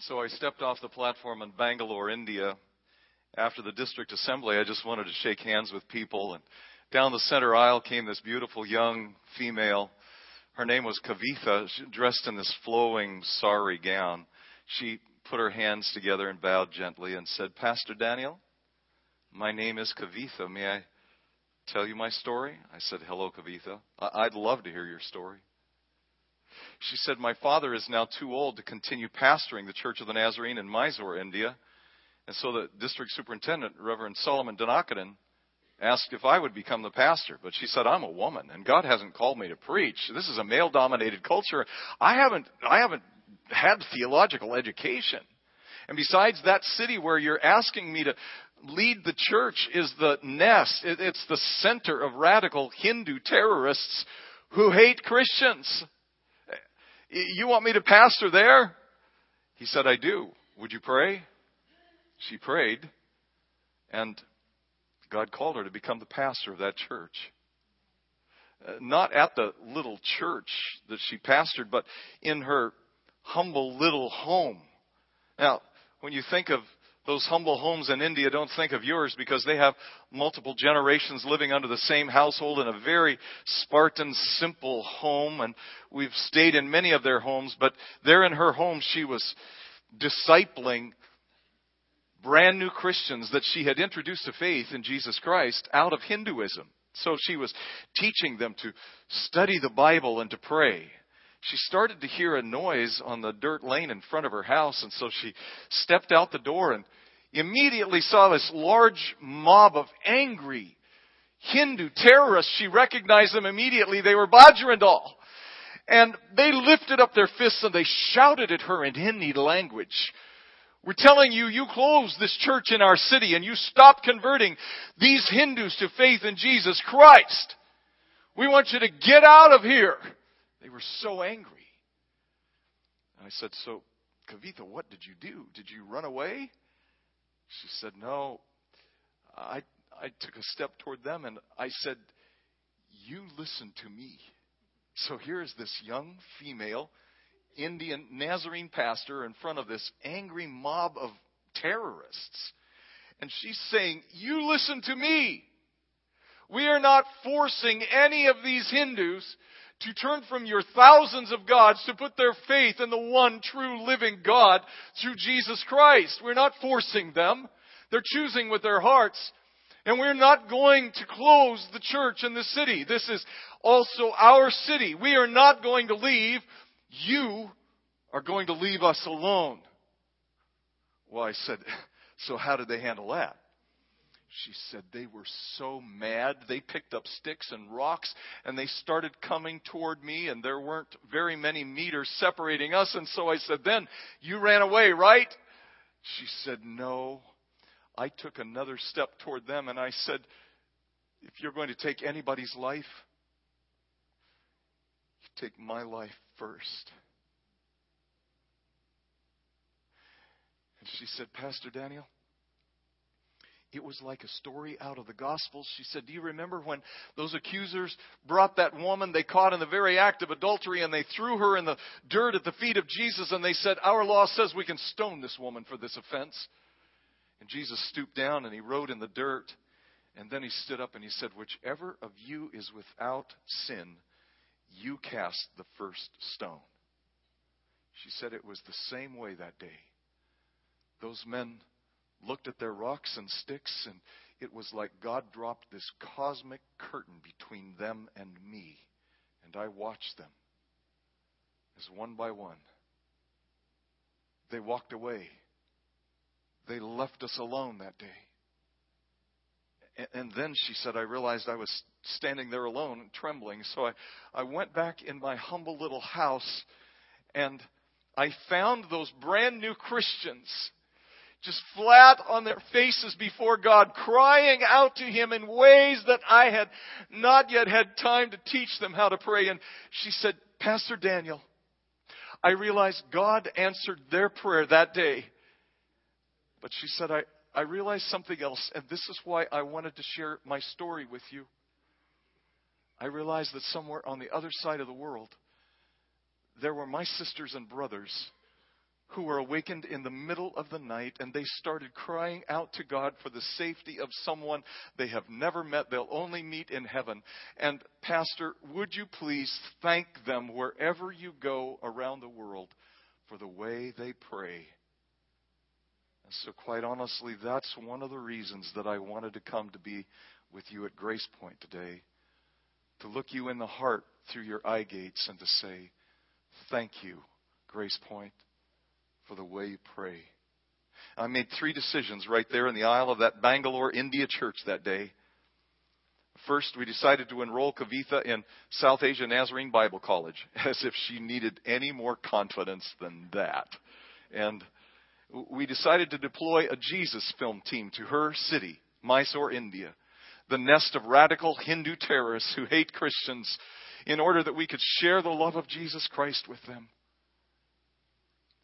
So I stepped off the platform in Bangalore, India. After the district assembly, I just wanted to shake hands with people. And down the center aisle came this beautiful young female. Her name was Kavitha, dressed in this flowing sari gown. She put her hands together and bowed gently and said, Pastor Daniel, my name is Kavitha. May I tell you my story? I said, Hello, Kavitha. I'd love to hear your story. She said, My father is now too old to continue pastoring the Church of the Nazarene in Mysore, India. And so the district superintendent, Reverend Solomon Donakadan, asked if I would become the pastor. But she said, I'm a woman and God hasn't called me to preach. This is a male dominated culture. I haven't, I haven't had theological education. And besides, that city where you're asking me to lead the church is the nest. It's the center of radical Hindu terrorists who hate Christians. You want me to pastor there? He said, I do. Would you pray? She prayed, and God called her to become the pastor of that church. Uh, not at the little church that she pastored, but in her humble little home. Now, when you think of those humble homes in India, don't think of yours because they have multiple generations living under the same household in a very Spartan, simple home. And we've stayed in many of their homes, but there in her home, she was discipling brand new Christians that she had introduced to faith in Jesus Christ out of Hinduism. So she was teaching them to study the Bible and to pray she started to hear a noise on the dirt lane in front of her house, and so she stepped out the door and immediately saw this large mob of angry Hindu terrorists. She recognized them immediately. They were Bajrang Dal. And they lifted up their fists and they shouted at her in Hindi language. We're telling you, you close this church in our city and you stop converting these Hindus to faith in Jesus Christ. We want you to get out of here. They were so angry. And I said, So, Kavitha, what did you do? Did you run away? She said, No. I, I took a step toward them and I said, You listen to me. So here is this young female Indian Nazarene pastor in front of this angry mob of terrorists. And she's saying, You listen to me. We are not forcing any of these Hindus to turn from your thousands of gods to put their faith in the one true living God through Jesus Christ. We're not forcing them. They're choosing with their hearts. And we're not going to close the church in the city. This is also our city. We are not going to leave. You are going to leave us alone. Well, I said, so how did they handle that? She said they were so mad. They picked up sticks and rocks and they started coming toward me, and there weren't very many meters separating us. And so I said, Then you ran away, right? She said, No. I took another step toward them and I said, If you're going to take anybody's life, you take my life first. And she said, Pastor Daniel, it was like a story out of the Gospels. She said, Do you remember when those accusers brought that woman they caught in the very act of adultery and they threw her in the dirt at the feet of Jesus and they said, Our law says we can stone this woman for this offense? And Jesus stooped down and he wrote in the dirt. And then he stood up and he said, Whichever of you is without sin, you cast the first stone. She said it was the same way that day. Those men looked at their rocks and sticks, and it was like God dropped this cosmic curtain between them and me. And I watched them as one by one they walked away. They left us alone that day. And then she said, I realized I was standing there alone trembling. So I, I went back in my humble little house and I found those brand new Christians just flat on their faces before God, crying out to Him in ways that I had not yet had time to teach them how to pray. And she said, Pastor Daniel, I realized God answered their prayer that day. But she said, I, I realized something else, and this is why I wanted to share my story with you. I realized that somewhere on the other side of the world, there were my sisters and brothers who were awakened in the middle of the night and they started crying out to God for the safety of someone they have never met, they'll only meet in heaven. And, Pastor, would you please thank them wherever you go around the world for the way they pray? And so, quite honestly, that's one of the reasons that I wanted to come to be with you at Grace Point today. To look you in the heart through your eye gates and to say, Thank you, Grace Point for the way you pray. I made three decisions right there in the aisle of that Bangalore, India church that day. First, we decided to enroll Kavitha in South Asia Nazarene Bible College, as if she needed any more confidence than that. And we decided to deploy a Jesus film team to her city, Mysore, India, the nest of radical Hindu terrorists who hate Christians, in order that we could share the love of Jesus Christ with them.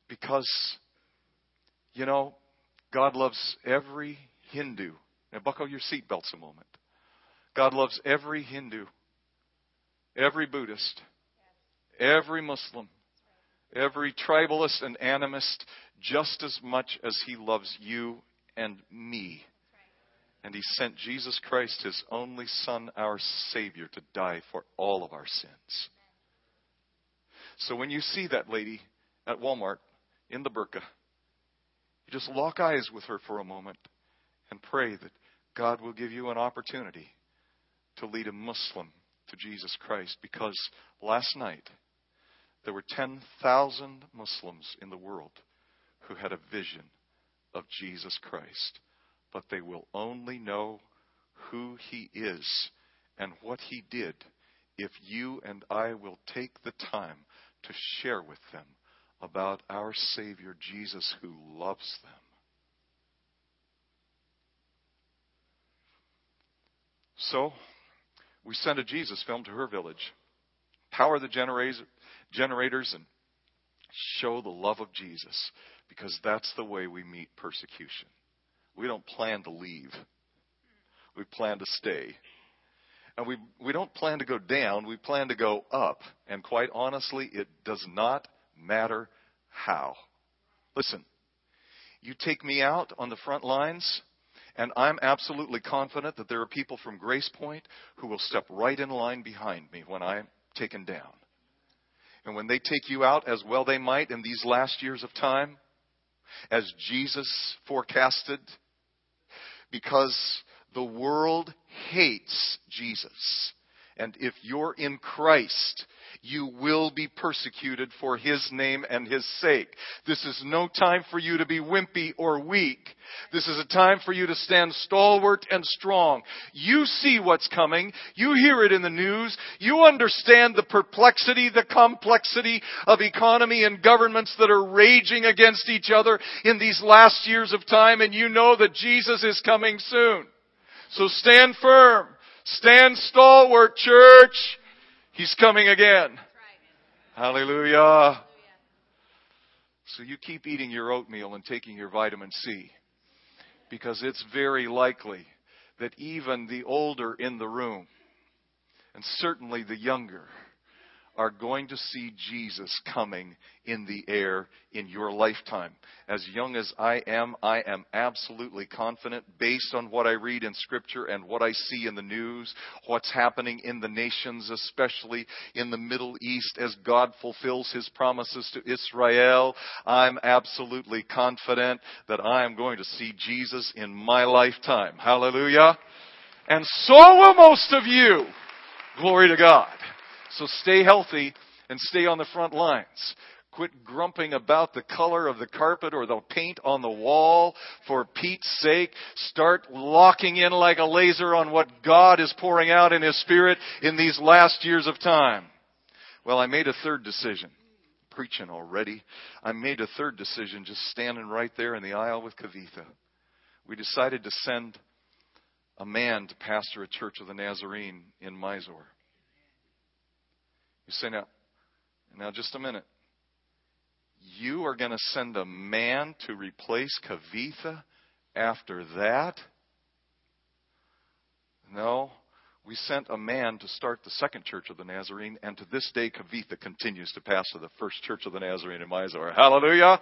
Because, you know, God loves every Hindu. Now, buckle your seatbelts a moment. God loves every Hindu, every Buddhist, every Muslim, every tribalist and animist just as much as He loves you and me. And He sent Jesus Christ, His only Son, our Savior, to die for all of our sins. So when you see that lady at Walmart in the burqa. You just lock eyes with her for a moment and pray that God will give you an opportunity to lead a Muslim to Jesus Christ because last night there were 10,000 Muslims in the world who had a vision of Jesus Christ, but they will only know who he is and what he did if you and I will take the time to share with them about our Savior Jesus who loves them. So, we sent a Jesus film to her village. Power the generators and show the love of Jesus because that's the way we meet persecution. We don't plan to leave. We plan to stay. And we, we don't plan to go down, we plan to go up. And quite honestly, it does not matter how. Listen, you take me out on the front lines, and I'm absolutely confident that there are people from Grace Point who will step right in line behind me when I'm taken down. And when they take you out, as well they might in these last years of time, as Jesus forecasted, because the world hates Jesus. And if you're in Christ, you will be persecuted for his name and his sake. This is no time for you to be wimpy or weak. This is a time for you to stand stalwart and strong. You see what's coming. You hear it in the news. You understand the perplexity, the complexity of economy and governments that are raging against each other in these last years of time and you know that Jesus is coming soon. So stand firm. Stand stalwart, church. He's coming again. Hallelujah. So you keep eating your oatmeal and taking your vitamin C because it's very likely that even the older in the room, and certainly the younger, are going to see Jesus coming in the air in your lifetime. As young as I am, I am absolutely confident based on what I read in Scripture and what I see in the news, what's happening in the nations, especially in the Middle East as God fulfills His promises to Israel. I'm absolutely confident that I am going to see Jesus in my lifetime. Hallelujah. And so will most of you. Glory to God. So stay healthy and stay on the front lines. Quit grumping about the color of the carpet or the paint on the wall for Pete's sake. Start locking in like a laser on what God is pouring out in His Spirit in these last years of time. Well, I made a third decision. Preaching already. I made a third decision just standing right there in the aisle with Kavitha. We decided to send a man to pastor a church of the Nazarene in Mysore. You say, now, now just a minute. You are going to send a man to replace Kavitha after that? No. We sent a man to start the second church of the Nazarene, and to this day, Kavitha continues to pastor the first church of the Nazarene in Mysore. Hallelujah!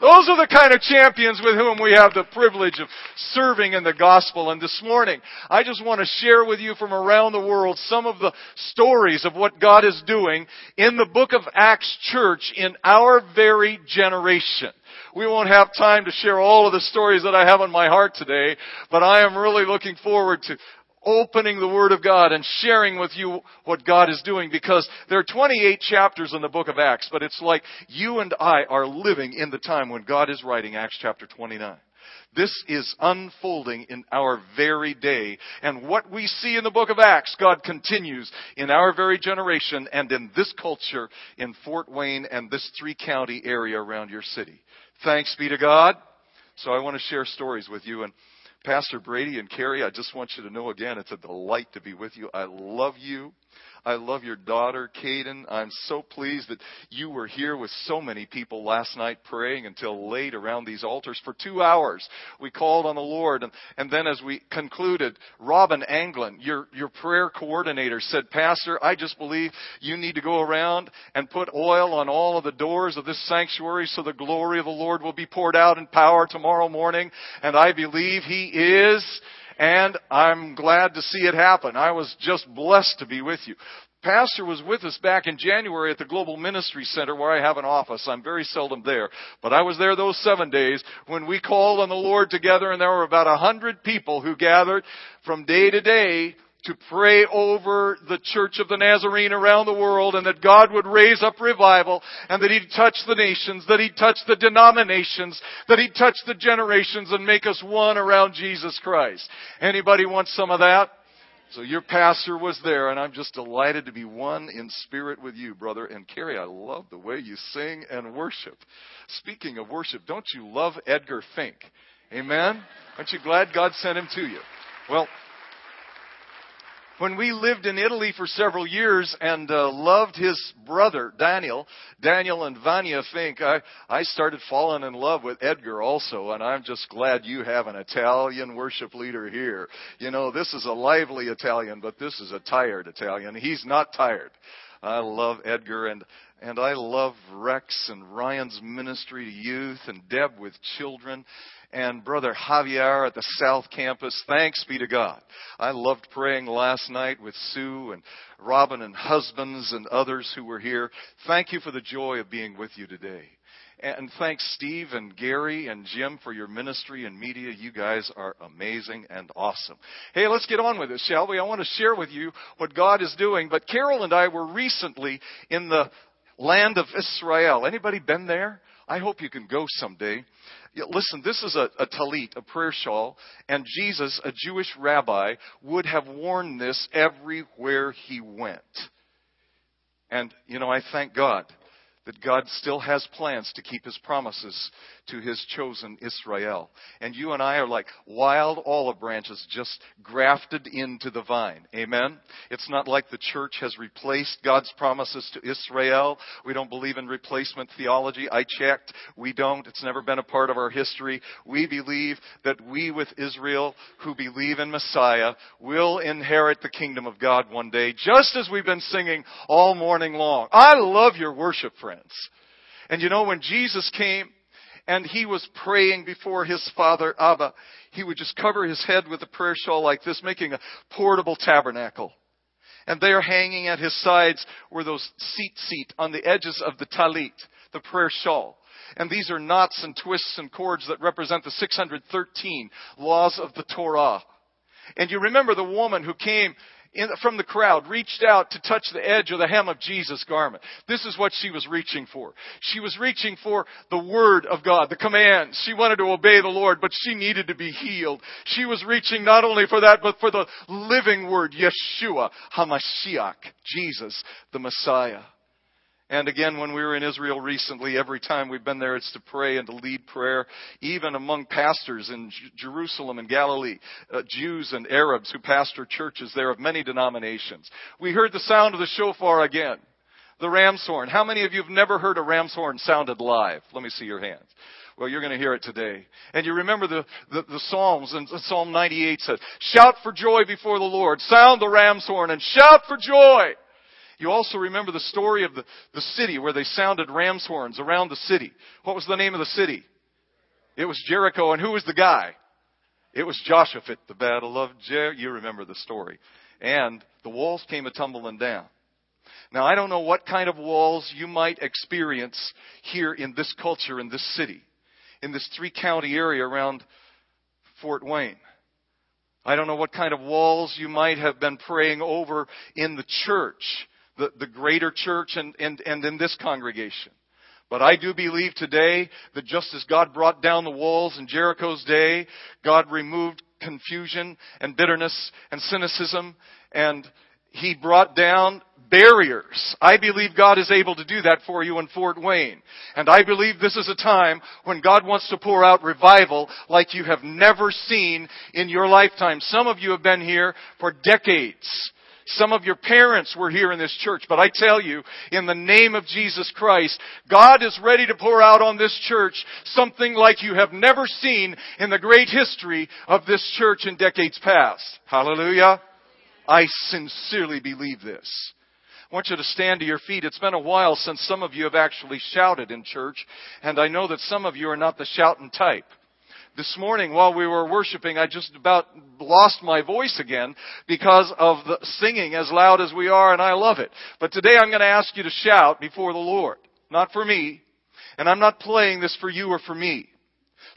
Those are the kind of champions with whom we have the privilege of serving in the gospel. And this morning, I just want to share with you from around the world some of the stories of what God is doing in the book of Acts church in our very generation. We won't have time to share all of the stories that I have on my heart today, but I am really looking forward to opening the Word of God and sharing with you what God is doing because there are 28 chapters in the book of Acts, but it's like you and I are living in the time when God is writing Acts chapter 29. This is unfolding in our very day. And what we see in the book of Acts, God continues in our very generation and in this culture in Fort Wayne and this three county area around your city. Thanks be to God. So I want to share stories with you and Pastor Brady and Carrie, I just want you to know again, it's a delight to be with you. I love you. I love your daughter, Caden. I'm so pleased that you were here with so many people last night praying until late around these altars for two hours. We called on the Lord. And, and then as we concluded, Robin Anglin, your, your prayer coordinator, said, Pastor, I just believe you need to go around and put oil on all of the doors of this sanctuary so the glory of the Lord will be poured out in power tomorrow morning. And I believe He is and I'm glad to see it happen. I was just blessed to be with you. Pastor was with us back in January at the Global Ministry Center where I have an office. I'm very seldom there. But I was there those seven days when we called on the Lord together and there were about a hundred people who gathered from day to day to pray over the church of the Nazarene around the world and that God would raise up revival and that He'd touch the nations, that He'd touch the denominations, that He'd touch the generations and make us one around Jesus Christ. Anybody want some of that? So your pastor was there, and I'm just delighted to be one in spirit with you, brother. And Carrie, I love the way you sing and worship. Speaking of worship, don't you love Edgar Fink? Amen? Aren't you glad God sent him to you? Well, when we lived in Italy for several years and uh, loved his brother Daniel, Daniel and Vanya Fink, I, I started falling in love with Edgar also, and I'm just glad you have an Italian worship leader here. You know, this is a lively Italian, but this is a tired Italian. He's not tired. I love Edgar and and I love Rex and Ryan's ministry to youth and Deb with children and Brother Javier at the South Campus. Thanks be to God. I loved praying last night with Sue and Robin and husbands and others who were here. Thank you for the joy of being with you today. And thanks Steve and Gary and Jim for your ministry and media. You guys are amazing and awesome. Hey, let's get on with it, shall we? I want to share with you what God is doing. But Carol and I were recently in the land of Israel. Anybody been there? I hope you can go someday. Listen, this is a, a talit, a prayer shawl, and Jesus, a Jewish rabbi, would have worn this everywhere he went. And, you know, I thank God that God still has plans to keep his promises to his chosen Israel. And you and I are like wild olive branches just grafted into the vine. Amen? It's not like the church has replaced God's promises to Israel. We don't believe in replacement theology. I checked. We don't. It's never been a part of our history. We believe that we with Israel who believe in Messiah will inherit the kingdom of God one day, just as we've been singing all morning long. I love your worship, friends. And you know, when Jesus came, and he was praying before his father Abba, he would just cover his head with a prayer shawl like this, making a portable tabernacle. And there hanging at his sides were those tzitzit on the edges of the talit, the prayer shawl. And these are knots and twists and cords that represent the 613 laws of the Torah. And you remember the woman who came in, from the crowd reached out to touch the edge of the hem of Jesus' garment. This is what she was reaching for. She was reaching for the Word of God, the commands. She wanted to obey the Lord, but she needed to be healed. She was reaching not only for that, but for the living Word, Yeshua, HaMashiach, Jesus, the Messiah. And again, when we were in Israel recently, every time we've been there, it's to pray and to lead prayer, even among pastors in J- Jerusalem and Galilee, uh, Jews and Arabs who pastor churches there of many denominations. We heard the sound of the shofar again. The ram's horn. How many of you have never heard a ram's horn sounded live? Let me see your hands. Well, you're going to hear it today. And you remember the, the, the Psalms, and Psalm 98 says, Shout for joy before the Lord, sound the ram's horn, and shout for joy. You also remember the story of the, the city where they sounded ram's horns around the city. What was the name of the city? It was Jericho, and who was the guy? It was Joshua. At the battle of Jericho. You remember the story. And the walls came a tumbling down. Now, I don't know what kind of walls you might experience here in this culture, in this city in this three county area around Fort Wayne. I don't know what kind of walls you might have been praying over in the church, the, the greater church and, and, and in this congregation. But I do believe today that just as God brought down the walls in Jericho's day, God removed confusion and bitterness and cynicism and He brought down barriers. I believe God is able to do that for you in Fort Wayne. And I believe this is a time when God wants to pour out revival like you have never seen in your lifetime. Some of you have been here for decades. Some of your parents were here in this church, but I tell you, in the name of Jesus Christ, God is ready to pour out on this church something like you have never seen in the great history of this church in decades past. Hallelujah. I sincerely believe this. I want you to stand to your feet. It's been a while since some of you have actually shouted in church, and I know that some of you are not the shouting type. This morning while we were worshiping, I just about lost my voice again because of the singing as loud as we are, and I love it. But today I'm going to ask you to shout before the Lord. Not for me, and I'm not playing this for you or for me.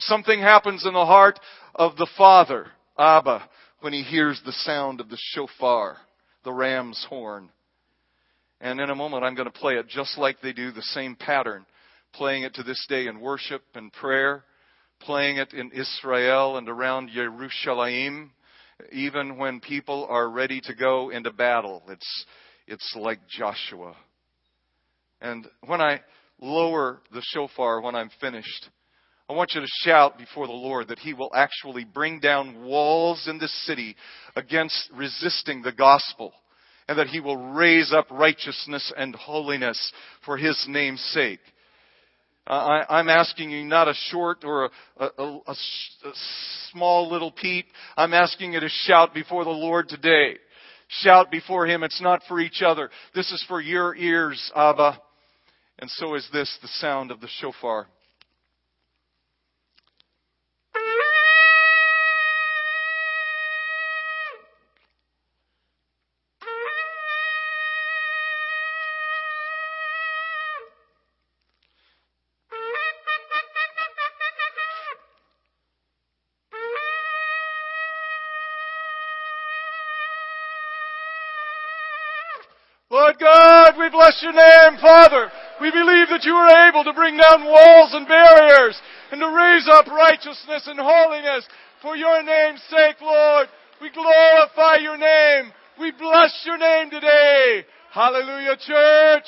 Something happens in the heart of the Father, Abba, when he hears the sound of the shofar, the ram's horn. And in a moment, I'm going to play it just like they do, the same pattern, playing it to this day in worship and prayer, playing it in Israel and around Jerusalem, even when people are ready to go into battle. It's, it's like Joshua. And when I lower the shofar when I'm finished, I want you to shout before the Lord that He will actually bring down walls in this city against resisting the gospel and that he will raise up righteousness and holiness for his name's sake. Uh, I, am asking you not a short or a, a, a, a small little peep. I'm asking you to shout before the Lord today. Shout before him. It's not for each other. This is for your ears, Abba. And so is this, the sound of the shofar. That you are able to bring down walls and barriers and to raise up righteousness and holiness for your name's sake, Lord. We glorify your name. We bless your name today. Hallelujah, church.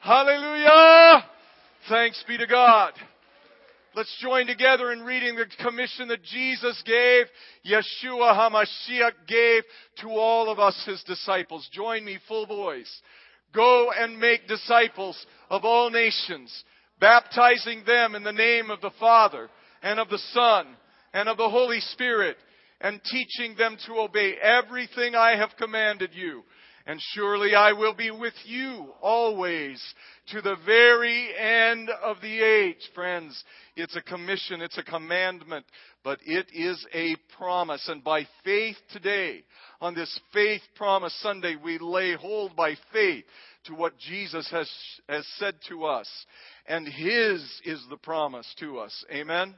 Hallelujah. Thanks be to God. Let's join together in reading the commission that Jesus gave, Yeshua HaMashiach gave to all of us, His disciples. Join me full voice. Go and make disciples of all nations, baptizing them in the name of the Father and of the Son and of the Holy Spirit, and teaching them to obey everything I have commanded you. And surely I will be with you always to the very end of the age. Friends, it's a commission, it's a commandment, but it is a promise. And by faith today, on this faith promise Sunday, we lay hold by faith to what Jesus has, has said to us. And His is the promise to us. Amen?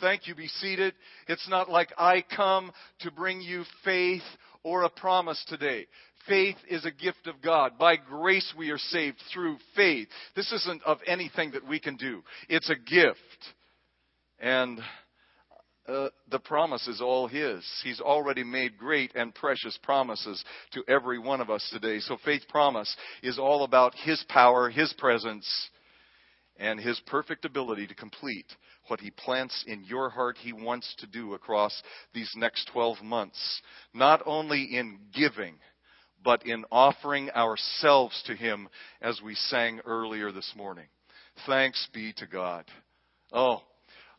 Thank you. Be seated. It's not like I come to bring you faith or a promise today. Faith is a gift of God. By grace we are saved through faith. This isn't of anything that we can do. It's a gift. And uh, the promise is all His. He's already made great and precious promises to every one of us today. So faith promise is all about His power, His presence, and His perfect ability to complete what He plants in your heart He wants to do across these next 12 months. Not only in giving, but in offering ourselves to Him as we sang earlier this morning. Thanks be to God. Oh,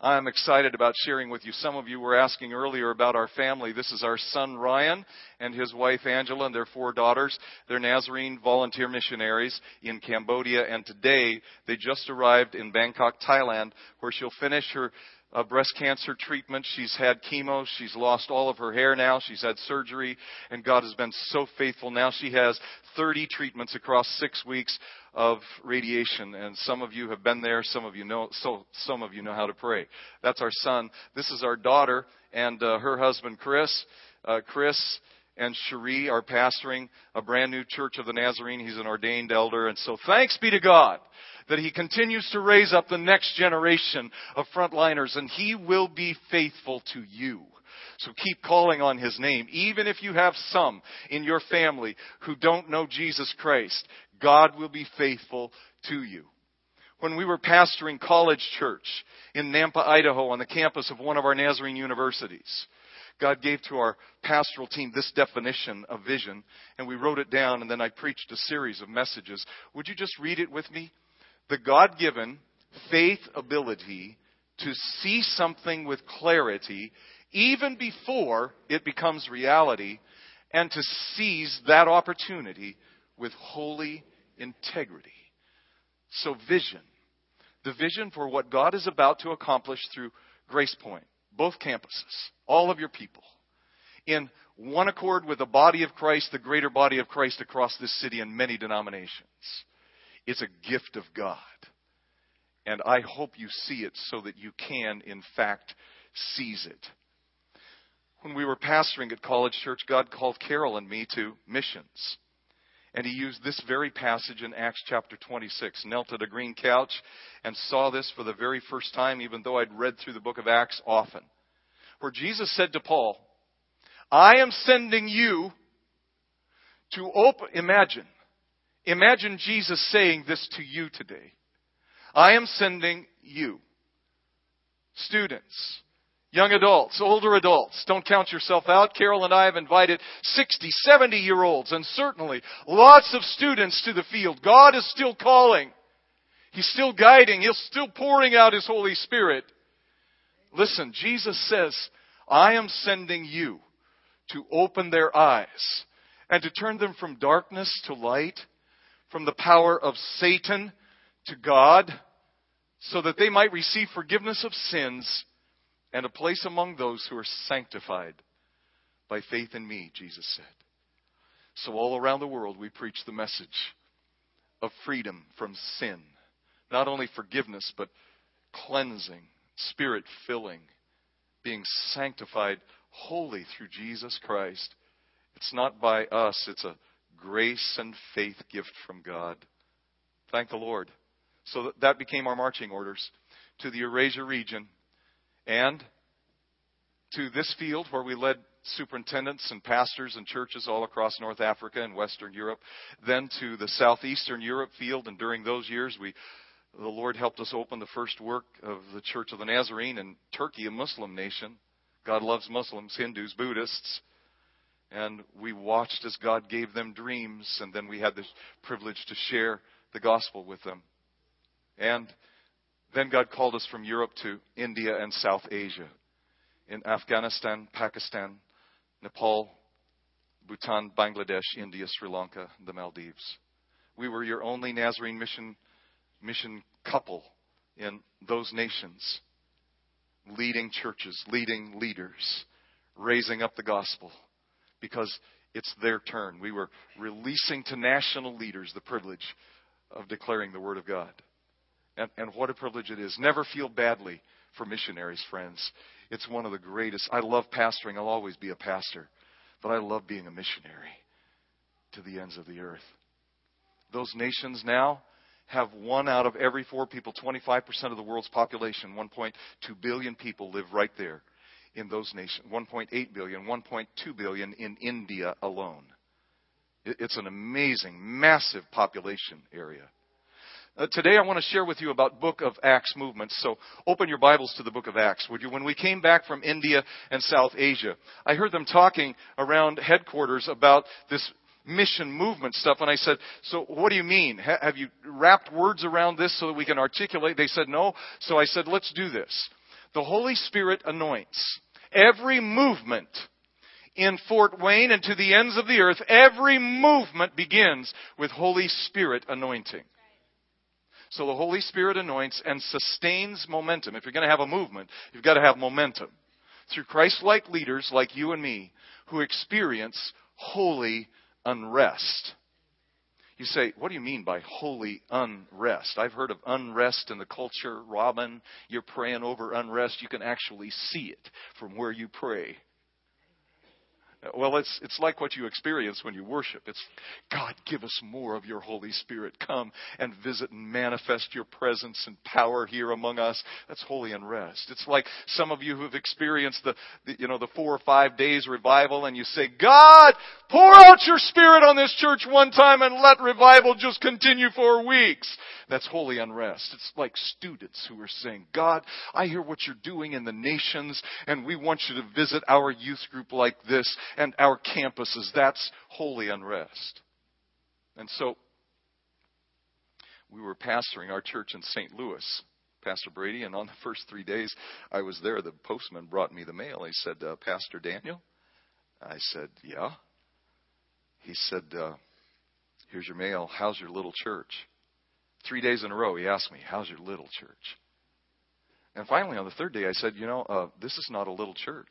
I'm excited about sharing with you. Some of you were asking earlier about our family. This is our son Ryan and his wife Angela and their four daughters. They're Nazarene volunteer missionaries in Cambodia and today they just arrived in Bangkok, Thailand where she'll finish her uh, breast cancer treatment. She's had chemo. She's lost all of her hair now. She's had surgery, and God has been so faithful. Now she has 30 treatments across six weeks of radiation, and some of you have been there. Some of you know. So some of you know how to pray. That's our son. This is our daughter and uh, her husband Chris. Uh, Chris and Cherie are pastoring a brand new church of the Nazarene. He's an ordained elder, and so thanks be to God that He continues to raise up the next generation of frontliners, and He will be faithful to you. So keep calling on His name. Even if you have some in your family who don't know Jesus Christ, God will be faithful to you. When we were pastoring college church in Nampa, Idaho on the campus of one of our Nazarene universities, God gave to our pastoral team this definition of vision, and we wrote it down, and then I preached a series of messages. Would you just read it with me? the God given faith ability to see something with clarity even before it becomes reality and to seize that opportunity with holy integrity. So, vision. The vision for what God is about to accomplish through Grace Point, both campuses, all of your people, in one accord with the body of Christ, the greater body of Christ across this city and many denominations. It's a gift of God. And I hope you see it so that you can, in fact, seize it. When we were pastoring at College Church, God called Carol and me to missions. And he used this very passage in Acts chapter 26. Knelt at a green couch and saw this for the very first time, even though I'd read through the book of Acts often. Where Jesus said to Paul, I am sending you to open, imagine, Imagine Jesus saying this to you today. I am sending you. Students, young adults, older adults, don't count yourself out. Carol and I have invited 60, 70 year olds and certainly lots of students to the field. God is still calling. He's still guiding. He's still pouring out His Holy Spirit. Listen, Jesus says, I am sending you to open their eyes and to turn them from darkness to light from the power of Satan to God so that they might receive forgiveness of sins and a place among those who are sanctified by faith in me, Jesus said. So, all around the world, we preach the message of freedom from sin. Not only forgiveness, but cleansing, spirit filling, being sanctified wholly through Jesus Christ. It's not by us, it's a grace and faith gift from God. Thank the Lord. So that became our marching orders to the Eurasia region and to this field where we led superintendents and pastors and churches all across North Africa and Western Europe, then to the Southeastern Europe field. And during those years, we, the Lord helped us open the first work of the Church of the Nazarene in Turkey, a Muslim nation. God loves Muslims, Hindus, Buddhists. And we watched as God gave them dreams, and then we had the privilege to share the gospel with them. And then God called us from Europe to India and South Asia, in Afghanistan, Pakistan, Nepal, Bhutan, Bangladesh, India, Sri Lanka, the Maldives. We were your only Nazarene mission, mission couple in those nations, leading churches, leading leaders, raising up the gospel because it's their turn. We were releasing to national leaders the privilege of declaring the Word of God. And, and what a privilege it is. Never feel badly for missionaries, friends. It's one of the greatest. I love pastoring. I'll always be a pastor. But I love being a missionary to the ends of the earth. Those nations now have one out of every four people, 25% of the world's population, 1.2 billion people live right there in those nations 1.8 billion, 1.2 billion in India alone. It's an amazing, massive population area. Uh, today I want to share with you about Book of Acts movements. So open your Bibles to the Book of Acts, would you? When we came back from India and South Asia, I heard them talking around headquarters about this mission movement stuff. And I said, so what do you mean? Ha- have you wrapped words around this so that we can articulate? They said, no. So I said, let's do this. The Holy Spirit anoints every movement in Fort Wayne and to the ends of the earth. Every movement begins with Holy Spirit anointing. So the Holy Spirit anoints and sustains momentum. If you're going to have a movement, you've got to have momentum. Through Christ like leaders like you and me who experience holy unrest. You say, what do you mean by holy unrest? I've heard of unrest in the culture. Robin, you're praying over unrest. You can actually see it from where you pray. Well, it's, it's like what you experience when you worship. It's, God, give us more of your Holy Spirit. Come and visit and manifest your presence and power here among us. That's holy unrest. It's like some of you who've experienced the, the you know, the four or five days revival and you say, God, pour out your Spirit on this church one time and let revival just continue for weeks. That's holy unrest. It's like students who are saying, God, I hear what you're doing in the nations and we want you to visit our youth group like this and our campuses. That's holy unrest. And so, we were pastoring our church in St. Louis, Pastor Brady, and on the first three days I was there, the postman brought me the mail. He said, uh, Pastor Daniel? I said, Yeah. He said, uh, Here's your mail. How's your little church? Three days in a row, he asked me, How's your little church? And finally, on the third day, I said, You know, uh, this is not a little church.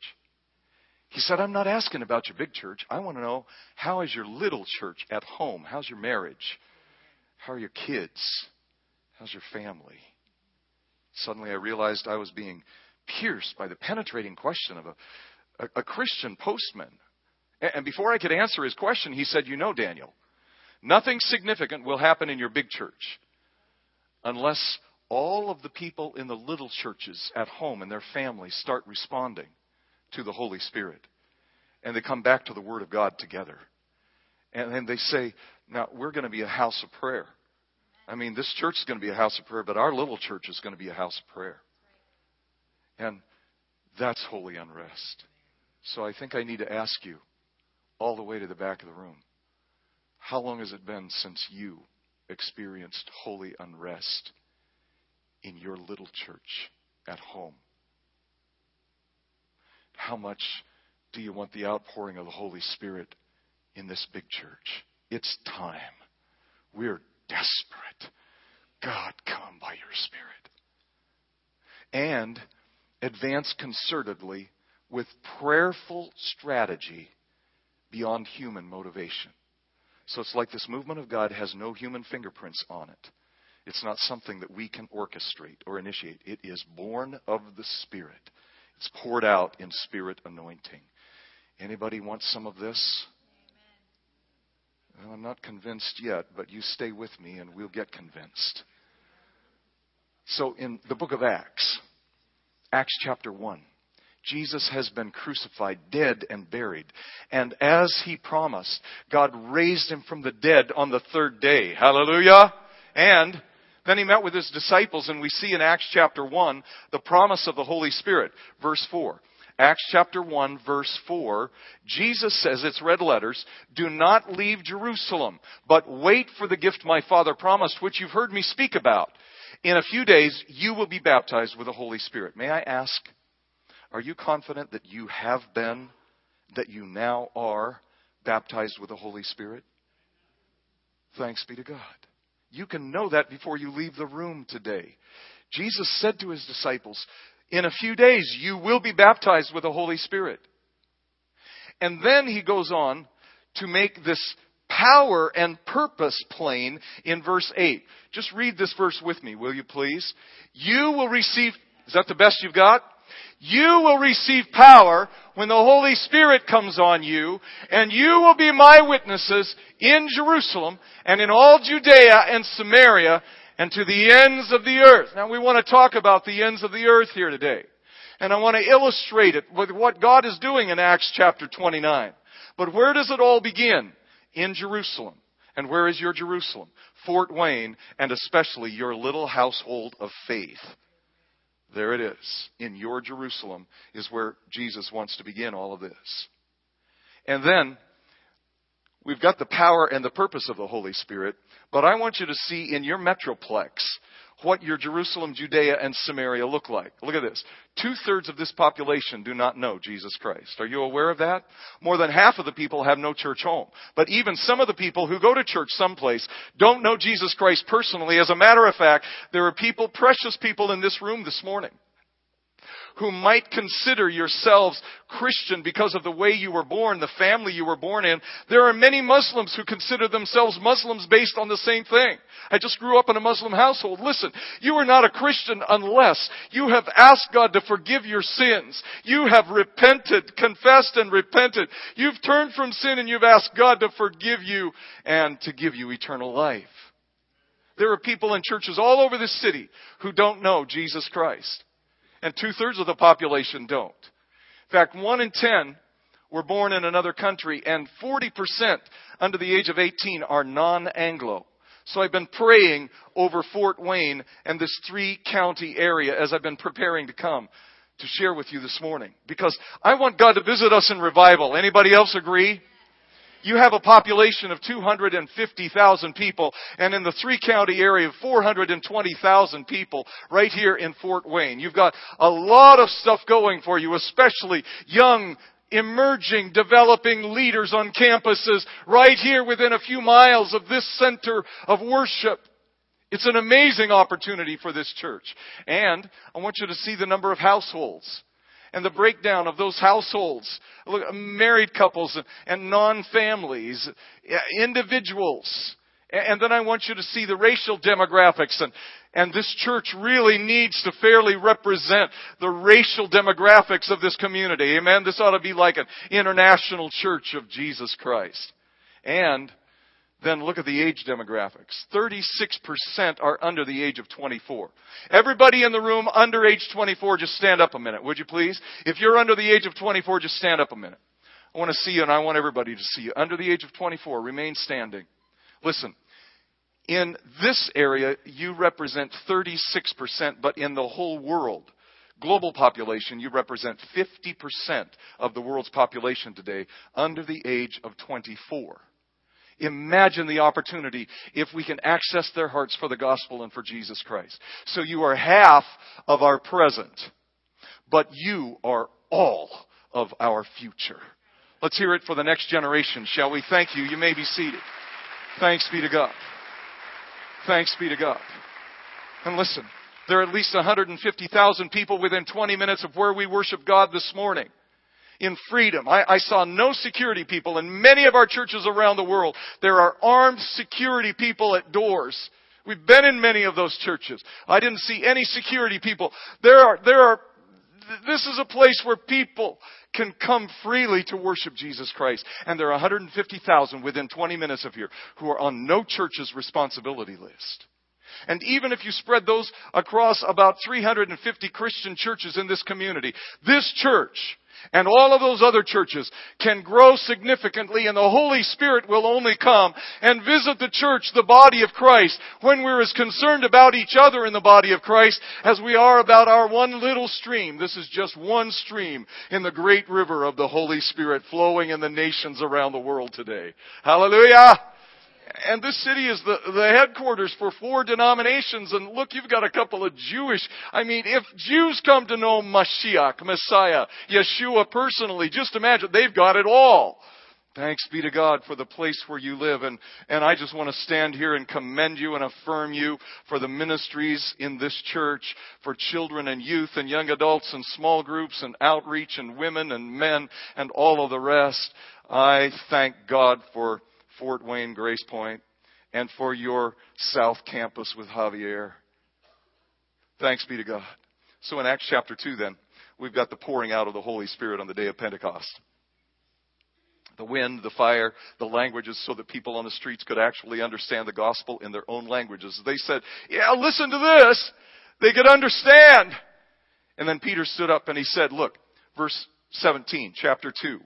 He said, I'm not asking about your big church. I want to know how is your little church at home? How's your marriage? How are your kids? How's your family? Suddenly I realized I was being pierced by the penetrating question of a, a, a Christian postman. And before I could answer his question, he said, You know, Daniel, nothing significant will happen in your big church unless all of the people in the little churches at home and their families start responding to the Holy Spirit. And they come back to the Word of God together. And then they say, now we're going to be a house of prayer. I mean, this church is going to be a house of prayer, but our little church is going to be a house of prayer. And that's holy unrest. So I think I need to ask you, all the way to the back of the room, how long has it been since you experienced holy unrest in your little church at home? How much do you want the outpouring of the Holy Spirit in this big church? It's time. We're desperate. God, come by your Spirit. And advance concertedly with prayerful strategy beyond human motivation. So it's like this movement of God has no human fingerprints on it. It's not something that we can orchestrate or initiate. It is born of the Spirit. It's poured out in spirit anointing. Anybody want some of this? Well, I'm not convinced yet, but you stay with me and we'll get convinced. So in the book of Acts, Acts chapter 1, Jesus has been crucified, dead, and buried. And as he promised, God raised him from the dead on the third day. Hallelujah! And then he met with his disciples, and we see in Acts chapter 1 the promise of the Holy Spirit. Verse 4. Acts chapter 1, verse 4, Jesus says, it's red letters, do not leave Jerusalem, but wait for the gift my Father promised, which you've heard me speak about. In a few days, you will be baptized with the Holy Spirit. May I ask, are you confident that you have been, that you now are baptized with the Holy Spirit? Thanks be to God. You can know that before you leave the room today. Jesus said to his disciples, In a few days you will be baptized with the Holy Spirit. And then he goes on to make this power and purpose plain in verse 8. Just read this verse with me, will you please? You will receive, is that the best you've got? You will receive power when the Holy Spirit comes on you, and you will be my witnesses in Jerusalem and in all Judea and Samaria and to the ends of the earth. Now we want to talk about the ends of the earth here today. And I want to illustrate it with what God is doing in Acts chapter 29. But where does it all begin? In Jerusalem. And where is your Jerusalem? Fort Wayne, and especially your little household of faith. There it is. In your Jerusalem is where Jesus wants to begin all of this. And then, we've got the power and the purpose of the Holy Spirit, but I want you to see in your metroplex what your Jerusalem, Judea, and Samaria look like. Look at this. Two thirds of this population do not know Jesus Christ. Are you aware of that? More than half of the people have no church home. But even some of the people who go to church someplace don't know Jesus Christ personally. As a matter of fact, there are people, precious people in this room this morning who might consider yourselves Christian because of the way you were born, the family you were born in. There are many Muslims who consider themselves Muslims based on the same thing. I just grew up in a Muslim household. Listen, you are not a Christian unless you have asked God to forgive your sins. You have repented, confessed and repented. You've turned from sin and you've asked God to forgive you and to give you eternal life. There are people in churches all over this city who don't know Jesus Christ and two thirds of the population don't. In fact, one in ten were born in another country, and 40% under the age of 18 are non-Anglo. So I've been praying over Fort Wayne and this three county area as I've been preparing to come to share with you this morning. Because I want God to visit us in revival. Anybody else agree? You have a population of 250,000 people, and in the three county area, of 420,000 people right here in Fort Wayne. You've got a lot of stuff going for you, especially young, emerging, developing leaders on campuses right here within a few miles of this center of worship. It's an amazing opportunity for this church. And I want you to see the number of households and the breakdown of those households, married couples and non-families, uh, individuals. And then I want you to see the racial demographics and, and this church really needs to fairly represent the racial demographics of this community. Amen. This ought to be like an international church of Jesus Christ. And then look at the age demographics. 36% are under the age of 24. Everybody in the room under age 24, just stand up a minute, would you please? If you're under the age of 24, just stand up a minute. I want to see you and I want everybody to see you. Under the age of 24, remain standing. Listen, in this area, you represent 36%, but in the whole world, global population, you represent 50% of the world's population today under the age of 24. Imagine the opportunity if we can access their hearts for the gospel and for Jesus Christ. So you are half of our present, but you are all of our future. Let's hear it for the next generation, shall we? Thank you. You may be seated. Thanks be to God. Thanks be to God. And listen, there are at least 150,000 people within 20 minutes of where we worship God this morning in freedom. I, I, saw no security people in many of our churches around the world. There are armed security people at doors. We've been in many of those churches. I didn't see any security people. There are, there are, this is a place where people can come freely to worship Jesus Christ. And there are 150,000 within 20 minutes of here who are on no church's responsibility list. And even if you spread those across about 350 Christian churches in this community, this church and all of those other churches can grow significantly and the Holy Spirit will only come and visit the church, the body of Christ, when we're as concerned about each other in the body of Christ as we are about our one little stream. This is just one stream in the great river of the Holy Spirit flowing in the nations around the world today. Hallelujah! And this city is the, the headquarters for four denominations. And look, you've got a couple of Jewish. I mean, if Jews come to know Mashiach, Messiah, Yeshua personally, just imagine they've got it all. Thanks be to God for the place where you live. And, and I just want to stand here and commend you and affirm you for the ministries in this church for children and youth and young adults and small groups and outreach and women and men and all of the rest. I thank God for Fort Wayne Grace Point, and for your South Campus with Javier. Thanks be to God. So in Acts chapter 2 then, we've got the pouring out of the Holy Spirit on the day of Pentecost. The wind, the fire, the languages so that people on the streets could actually understand the gospel in their own languages. They said, yeah, listen to this. They could understand. And then Peter stood up and he said, look, verse 17, chapter 2.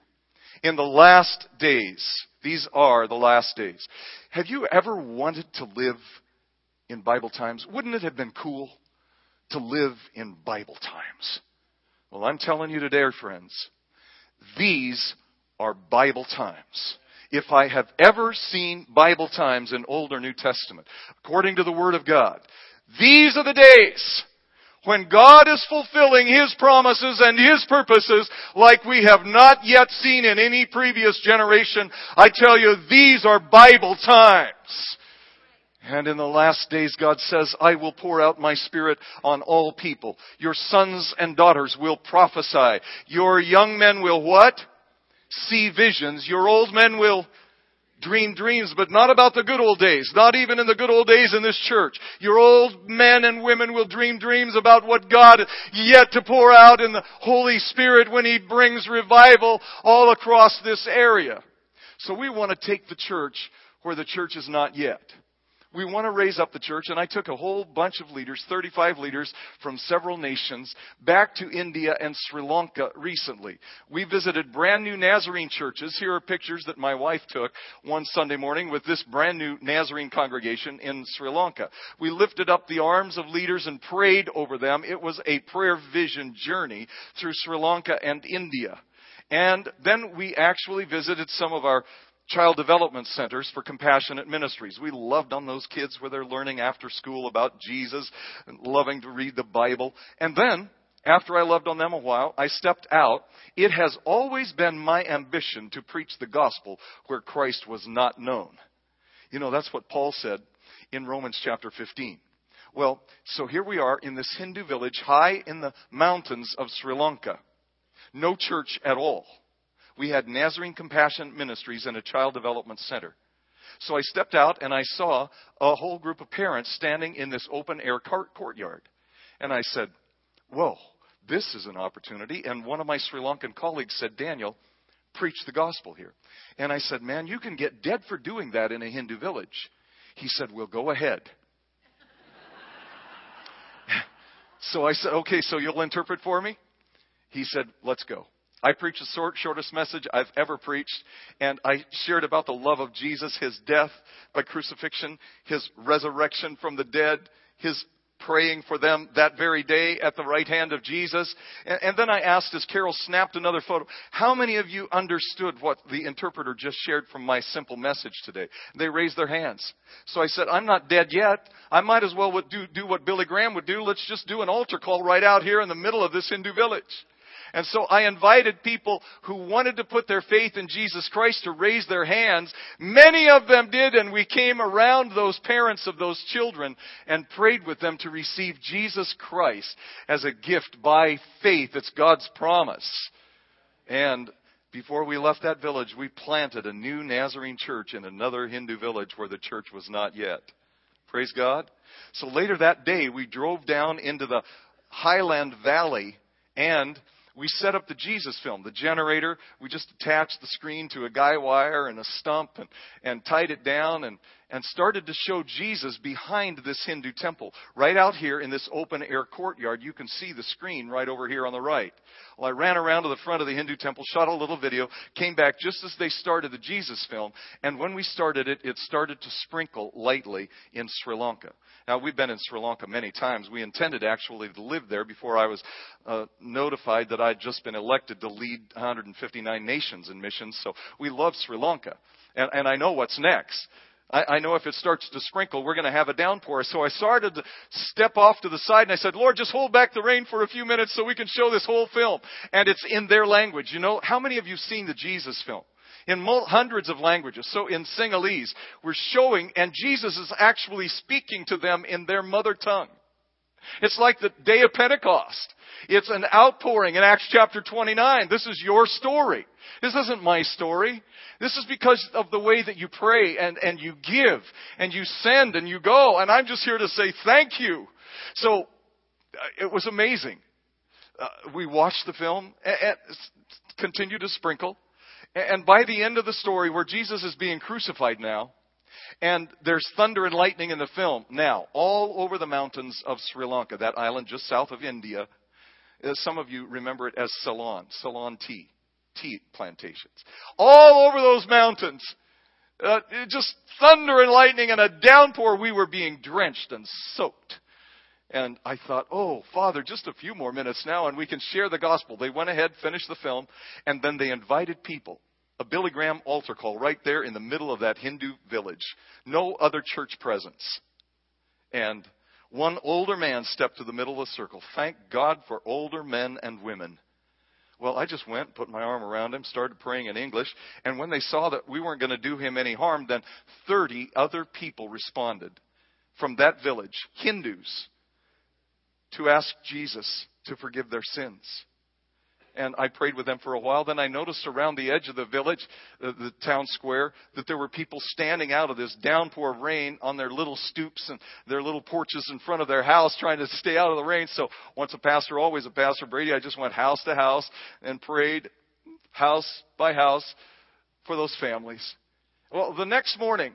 In the last days, these are the last days. Have you ever wanted to live in Bible times? Wouldn't it have been cool to live in Bible times? Well, I'm telling you today, friends, these are Bible times. if I have ever seen Bible times in Old or New Testament, according to the Word of God, these are the days when God is fulfilling His promises and His purposes like we have not yet seen in any previous generation. I tell you, these are Bible times. And in the last days, God says, I will pour out my spirit on all people. Your sons and daughters will prophesy. Your young men will what? See visions. Your old men will dream dreams, but not about the good old days. Not even in the good old days in this church. Your old men and women will dream dreams about what God yet to pour out in the Holy Spirit when He brings revival all across this area. So we want to take the church where the church is not yet we want to raise up the church, and I took a whole bunch of leaders, 35 leaders from several nations, back to India and Sri Lanka recently. We visited brand new Nazarene churches. Here are pictures that my wife took one Sunday morning with this brand new Nazarene congregation in Sri Lanka. We lifted up the arms of leaders and prayed over them. It was a prayer vision journey through Sri Lanka and India. And then we actually visited some of our child development centers for compassionate ministries. We loved on those kids where they're learning after school about Jesus and loving to read the Bible. And then, after I loved on them a while, I stepped out. It has always been my ambition to preach the gospel where Christ was not known. You know, that's what Paul said in Romans chapter 15. Well, so here we are in this Hindu village high in the mountains of Sri Lanka. No church at all we had Nazarene Compassion Ministries and a child development center. So I stepped out and I saw a whole group of parents standing in this open air courtyard. And I said, Whoa, this is an opportunity. And one of my Sri Lankan colleagues said, Daniel, preach the gospel here. And I said, Man, you can get dead for doing that in a Hindu village. He said, Well, go ahead. so I said, Okay, so you'll interpret for me? He said, Let's go. I preached the short, shortest message I've ever preached, and I shared about the love of Jesus, His death by crucifixion, His resurrection from the dead, His praying for them that very day at the right hand of Jesus. And, and, then I asked as Carol snapped another photo, how many of you understood what the interpreter just shared from my simple message today? They raised their hands. So I said, I'm not dead yet. I might as well do, do what Billy Graham would do. Let's just do an altar call right out here in the middle of this Hindu village. And so I invited people who wanted to put their faith in Jesus Christ to raise their hands. Many of them did, and we came around those parents of those children and prayed with them to receive Jesus Christ as a gift by faith. It's God's promise. And before we left that village, we planted a new Nazarene church in another Hindu village where the church was not yet. Praise God. So later that day, we drove down into the Highland Valley and we set up the Jesus film, the generator. We just attached the screen to a guy wire and a stump and, and tied it down and, and started to show Jesus behind this Hindu temple. Right out here in this open air courtyard, you can see the screen right over here on the right. Well, I ran around to the front of the Hindu temple, shot a little video, came back just as they started the Jesus film, and when we started it, it started to sprinkle lightly in Sri Lanka. Now, we've been in Sri Lanka many times. We intended actually to live there before I was uh, notified that I'd just been elected to lead 159 nations in missions, so we love Sri Lanka. And, and I know what's next. I, I know if it starts to sprinkle, we're going to have a downpour. So I started to step off to the side and I said, Lord, just hold back the rain for a few minutes so we can show this whole film. And it's in their language. You know, how many of you seen the Jesus film? in hundreds of languages. So in Sinhalese, we're showing, and Jesus is actually speaking to them in their mother tongue. It's like the day of Pentecost. It's an outpouring in Acts chapter 29. This is your story. This isn't my story. This is because of the way that you pray and, and you give and you send and you go. And I'm just here to say thank you. So uh, it was amazing. Uh, we watched the film and, and continue to sprinkle. And by the end of the story, where Jesus is being crucified now, and there's thunder and lightning in the film. Now, all over the mountains of Sri Lanka, that island just south of India, uh, some of you remember it as Ceylon, Ceylon tea tea plantations. All over those mountains. Uh, just thunder and lightning and a downpour. We were being drenched and soaked. And I thought, oh, Father, just a few more minutes now and we can share the gospel. They went ahead, finished the film, and then they invited people a Billy Graham altar call right there in the middle of that Hindu village. No other church presence. And one older man stepped to the middle of the circle. Thank God for older men and women. Well, I just went, put my arm around him, started praying in English, and when they saw that we weren't going to do him any harm, then 30 other people responded from that village, Hindus, to ask Jesus to forgive their sins and I prayed with them for a while. Then I noticed around the edge of the village, the, the town square, that there were people standing out of this downpour of rain on their little stoops and their little porches in front of their house trying to stay out of the rain. So once a pastor, always a pastor, Brady, I just went house to house and prayed house by house for those families. Well, the next morning,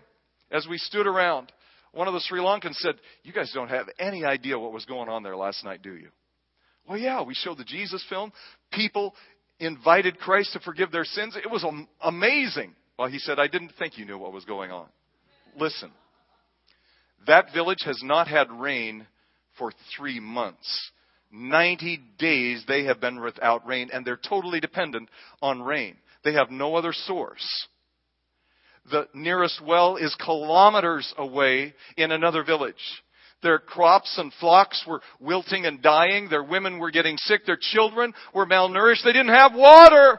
as we stood around, one of the Sri Lankans said, You guys don't have any idea what was going on there last night, do you? Well, yeah, we showed the Jesus film. People invited Christ to forgive their sins. It was amazing. Well, he said, I didn't think you knew what was going on. Listen, that village has not had rain for three months. 90 days they have been without rain, and they're totally dependent on rain. They have no other source. The nearest well is kilometers away in another village. Their crops and flocks were wilting and dying. Their women were getting sick. Their children were malnourished. They didn't have water.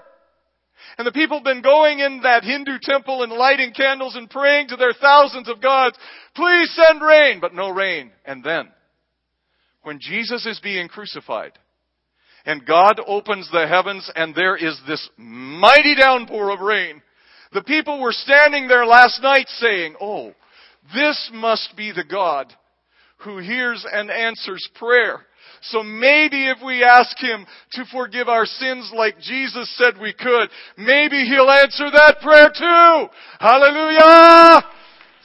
And the people have been going in that Hindu temple and lighting candles and praying to their thousands of gods, please send rain, but no rain. And then, when Jesus is being crucified, and God opens the heavens and there is this mighty downpour of rain, the people were standing there last night saying, oh, this must be the God who hears and answers prayer. So maybe if we ask Him to forgive our sins like Jesus said we could, maybe He'll answer that prayer too. Hallelujah!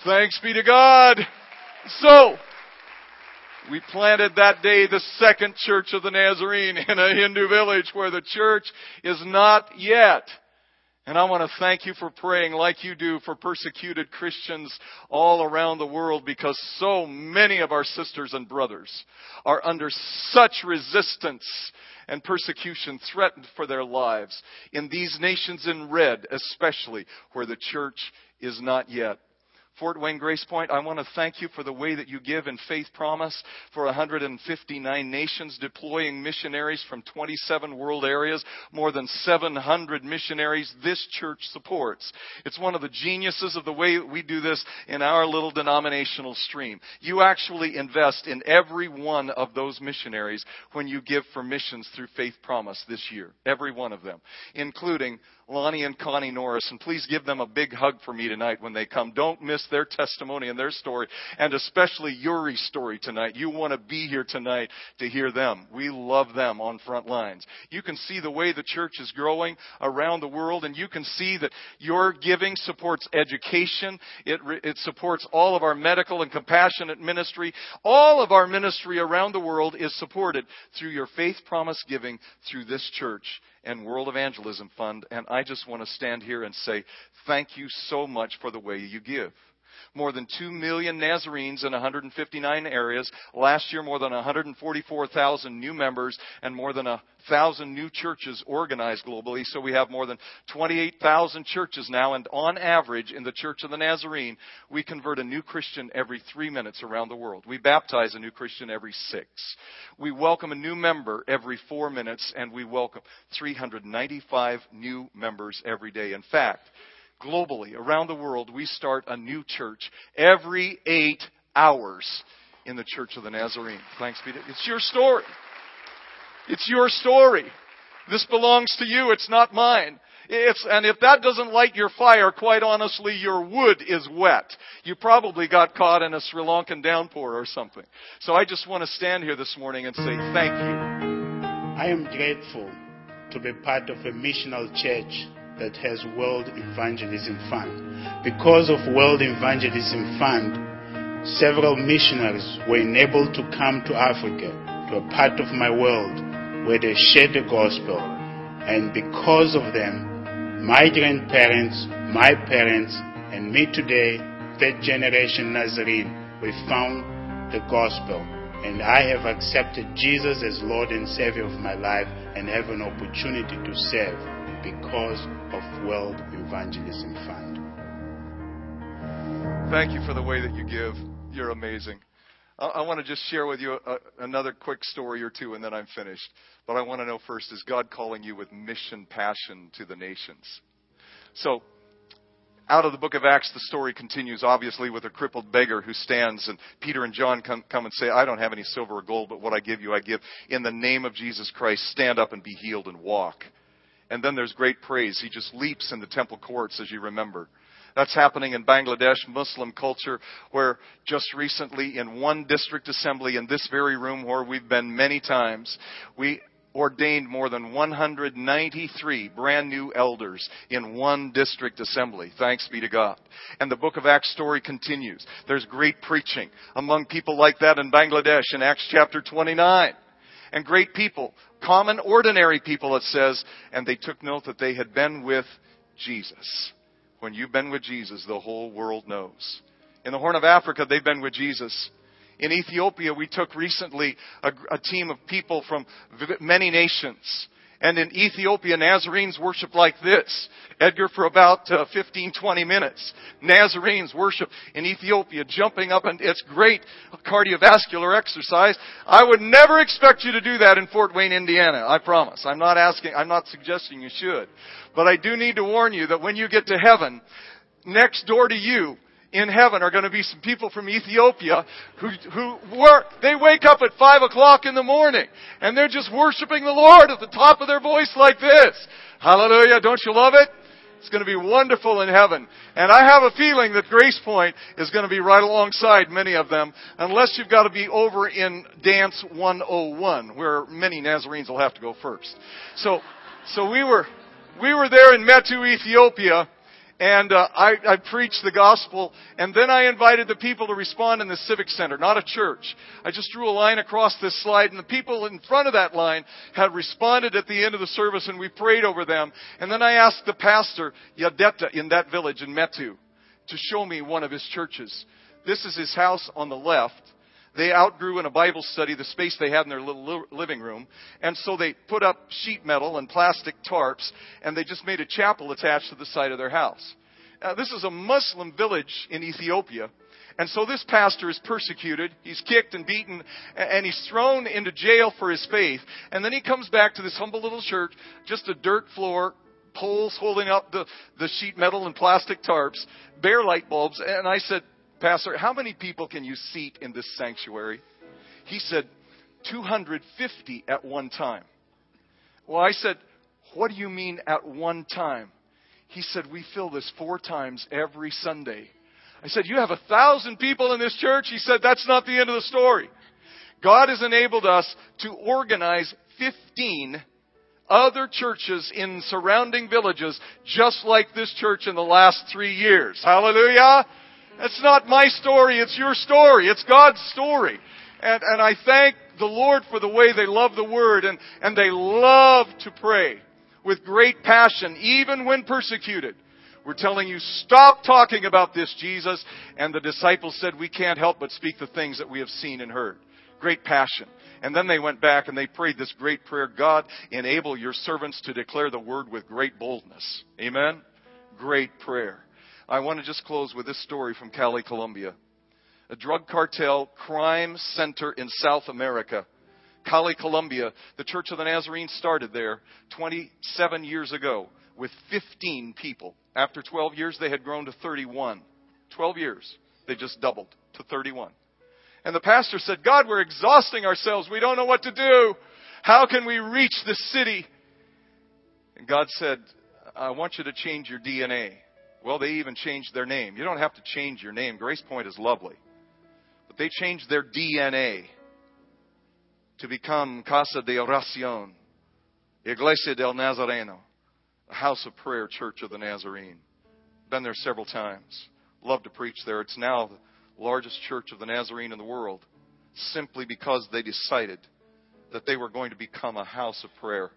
Thanks be to God. So, we planted that day the second church of the Nazarene in a Hindu village where the church is not yet. And I want to thank you for praying like you do for persecuted Christians all around the world because so many of our sisters and brothers are under such resistance and persecution threatened for their lives in these nations in red, especially where the church is not yet. Fort Wayne Grace Point, I want to thank you for the way that you give in Faith Promise for 159 nations, deploying missionaries from 27 world areas, more than 700 missionaries this church supports. It's one of the geniuses of the way we do this in our little denominational stream. You actually invest in every one of those missionaries when you give for missions through Faith Promise this year. Every one of them, including Lonnie and Connie Norris, and please give them a big hug for me tonight when they come. Don't miss their testimony and their story, and especially Yuri's story tonight. You want to be here tonight to hear them. We love them on front lines. You can see the way the church is growing around the world, and you can see that your giving supports education. It, it supports all of our medical and compassionate ministry. All of our ministry around the world is supported through your faith promise giving through this church and World Evangelism Fund. And I just want to stand here and say thank you so much for the way you give more than 2 million Nazarenes in 159 areas. Last year, more than 144,000 new members and more than a thousand new churches organized globally. So we have more than 28,000 churches now. And on average, in the Church of the Nazarene, we convert a new Christian every three minutes around the world. We baptize a new Christian every six. We welcome a new member every four minutes, and we welcome 395 new members every day. In fact, globally, around the world, we start a new church every eight hours in the Church of the Nazarene. Thanks be to It's your story. It's your story. This belongs to you. It's not mine. It's, and if that doesn't light your fire, quite honestly, your wood is wet. You probably got caught in a Sri Lankan downpour or something. So I just want to stand here this morning and say thank you. I am grateful to be part of a missional church that has World Evangelism Fund. Because of World Evangelism Fund, several missionaries were enabled to come to Africa, to a part of my world where they shared the gospel. And because of them, my grandparents, my parents, and me today, third generation Nazarene, we found the gospel. And I have accepted Jesus as Lord and Savior of my life and have an opportunity to serve. because of World Evangelism Fund. Thank you for the way that you give. You're amazing. I, I want to just share with you a, another quick story or two, and then I'm finished. But I want to know first is God calling you with mission passion to the nations? So, out of the book of Acts, the story continues, obviously, with a crippled beggar who stands, and Peter and John come, come and say, I don't have any silver or gold, but what I give you, I give. In the name of Jesus Christ, stand up and be healed and walk. And then there's great praise. He just leaps in the temple courts, as you remember. That's happening in Bangladesh Muslim culture, where just recently in one district assembly in this very room where we've been many times, we ordained more than 193 brand new elders in one district assembly. Thanks be to God. And the book of Acts story continues. There's great preaching among people like that in Bangladesh in Acts chapter 29. And great people, common, ordinary people, it says, and they took note that they had been with Jesus. When you've been with Jesus, the whole world knows. In the Horn of Africa, they've been with Jesus. In Ethiopia, we took recently a, a team of people from many nations. And in Ethiopia, Nazarenes worship like this. Edgar, for about uh, 15, 20 minutes. Nazarenes worship in Ethiopia, jumping up, and it's great cardiovascular exercise. I would never expect you to do that in Fort Wayne, Indiana. I promise. I'm not asking, I'm not suggesting you should. But I do need to warn you that when you get to heaven, next door to you, in heaven are going to be some people from Ethiopia who, who work, they wake up at five o'clock in the morning and they're just worshiping the Lord at the top of their voice like this. Hallelujah. Don't you love it? It's going to be wonderful in heaven. And I have a feeling that Grace Point is going to be right alongside many of them, unless you've got to be over in Dance 101, where many Nazarenes will have to go first. So, so we were, we were there in Metu, Ethiopia, and uh, I, I preached the gospel, and then I invited the people to respond in the civic center, not a church. I just drew a line across this slide, and the people in front of that line had responded at the end of the service, and we prayed over them. And then I asked the pastor, Yadeta, in that village in Metu, to show me one of his churches. This is his house on the left. They outgrew in a Bible study the space they had in their little living room. And so they put up sheet metal and plastic tarps, and they just made a chapel attached to the side of their house. Now, this is a Muslim village in Ethiopia. And so this pastor is persecuted. He's kicked and beaten, and he's thrown into jail for his faith. And then he comes back to this humble little church, just a dirt floor, poles holding up the, the sheet metal and plastic tarps, bare light bulbs. And I said, Pastor, how many people can you seat in this sanctuary? He said, 250 at one time. Well, I said, What do you mean at one time? He said, We fill this four times every Sunday. I said, You have a thousand people in this church? He said, That's not the end of the story. God has enabled us to organize 15 other churches in surrounding villages just like this church in the last three years. Hallelujah! It's not my story, it's your story. It's God's story. And, and I thank the Lord for the way they love the Word and, and they love to pray with great passion, even when persecuted. We're telling you, stop talking about this, Jesus. And the disciples said, we can't help but speak the things that we have seen and heard. Great passion. And then they went back and they prayed this great prayer God, enable your servants to declare the word with great boldness. Amen? Great prayer. I want to just close with this story from Cali, Colombia. A drug cartel crime center in South America. Cali, Colombia. The Church of the Nazarene started there 27 years ago with 15 people. After 12 years, they had grown to 31. 12 years, they just doubled to 31. And the pastor said, God, we're exhausting ourselves. We don't know what to do. How can we reach the city? And God said, I want you to change your DNA. Well, they even changed their name. You don't have to change your name. Grace Point is lovely. But they changed their DNA to become Casa de Oración, Iglesia del Nazareno, a house of prayer, Church of the Nazarene. Been there several times. Love to preach there. It's now the largest church of the Nazarene in the world simply because they decided that they were going to become a house of prayer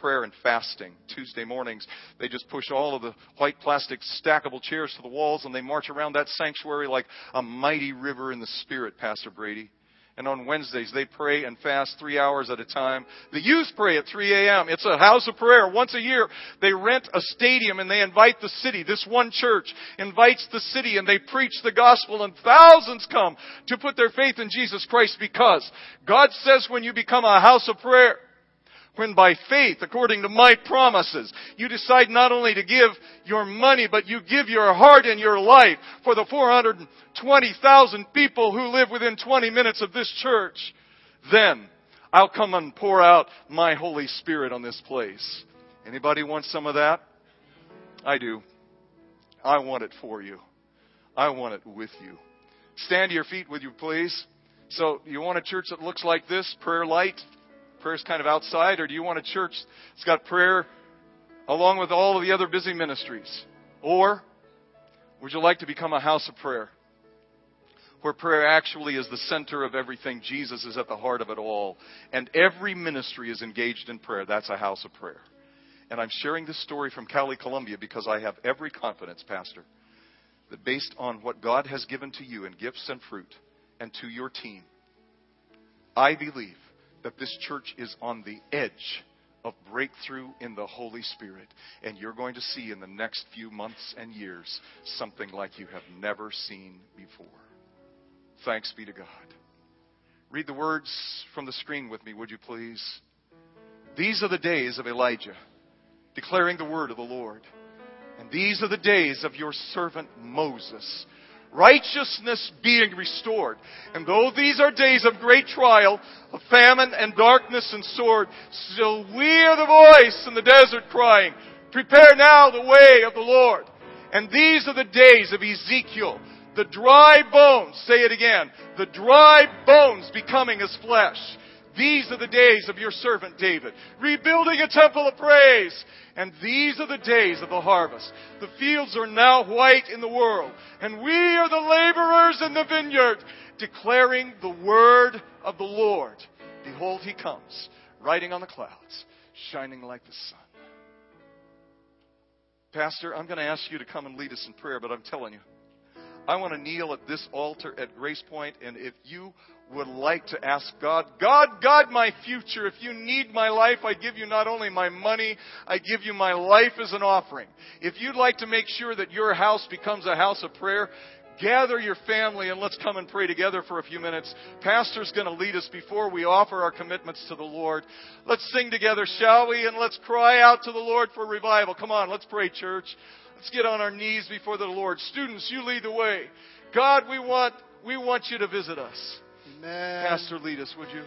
prayer and fasting. Tuesday mornings, they just push all of the white plastic stackable chairs to the walls and they march around that sanctuary like a mighty river in the spirit, Pastor Brady. And on Wednesdays, they pray and fast three hours at a time. The youth pray at 3 a.m. It's a house of prayer. Once a year, they rent a stadium and they invite the city. This one church invites the city and they preach the gospel and thousands come to put their faith in Jesus Christ because God says when you become a house of prayer, when by faith, according to my promises, you decide not only to give your money, but you give your heart and your life for the 420,000 people who live within 20 minutes of this church, then I'll come and pour out my Holy Spirit on this place. Anybody want some of that? I do. I want it for you. I want it with you. Stand to your feet, with you please? So, you want a church that looks like this? Prayer light? Prayer's kind of outside, or do you want a church that's got prayer along with all of the other busy ministries? Or would you like to become a house of prayer? Where prayer actually is the center of everything. Jesus is at the heart of it all. And every ministry is engaged in prayer. That's a house of prayer. And I'm sharing this story from Cali, Colombia because I have every confidence, Pastor, that based on what God has given to you in gifts and fruit and to your team, I believe that this church is on the edge of breakthrough in the Holy Spirit. And you're going to see in the next few months and years something like you have never seen before. Thanks be to God. Read the words from the screen with me, would you please? These are the days of Elijah, declaring the word of the Lord. And these are the days of your servant Moses righteousness being restored. And though these are days of great trial, of famine and darkness and sword, still we hear the voice in the desert crying, prepare now the way of the Lord. And these are the days of Ezekiel, the dry bones, say it again, the dry bones becoming as flesh. These are the days of your servant David, rebuilding a temple of praise. And these are the days of the harvest. The fields are now white in the world, and we are the laborers in the vineyard, declaring the word of the Lord. Behold, he comes, riding on the clouds, shining like the sun. Pastor, I'm going to ask you to come and lead us in prayer, but I'm telling you, I want to kneel at this altar at Grace Point, and if you would like to ask God, God, God, my future, if you need my life, I give you not only my money, I give you my life as an offering. If you'd like to make sure that your house becomes a house of prayer, gather your family and let's come and pray together for a few minutes. Pastor's going to lead us before we offer our commitments to the Lord. Let's sing together, shall we? And let's cry out to the Lord for revival. Come on, let's pray, church. Let's get on our knees before the Lord. Students, you lead the way. God, we want, we want you to visit us. Amen. Pastor, lead us, would you?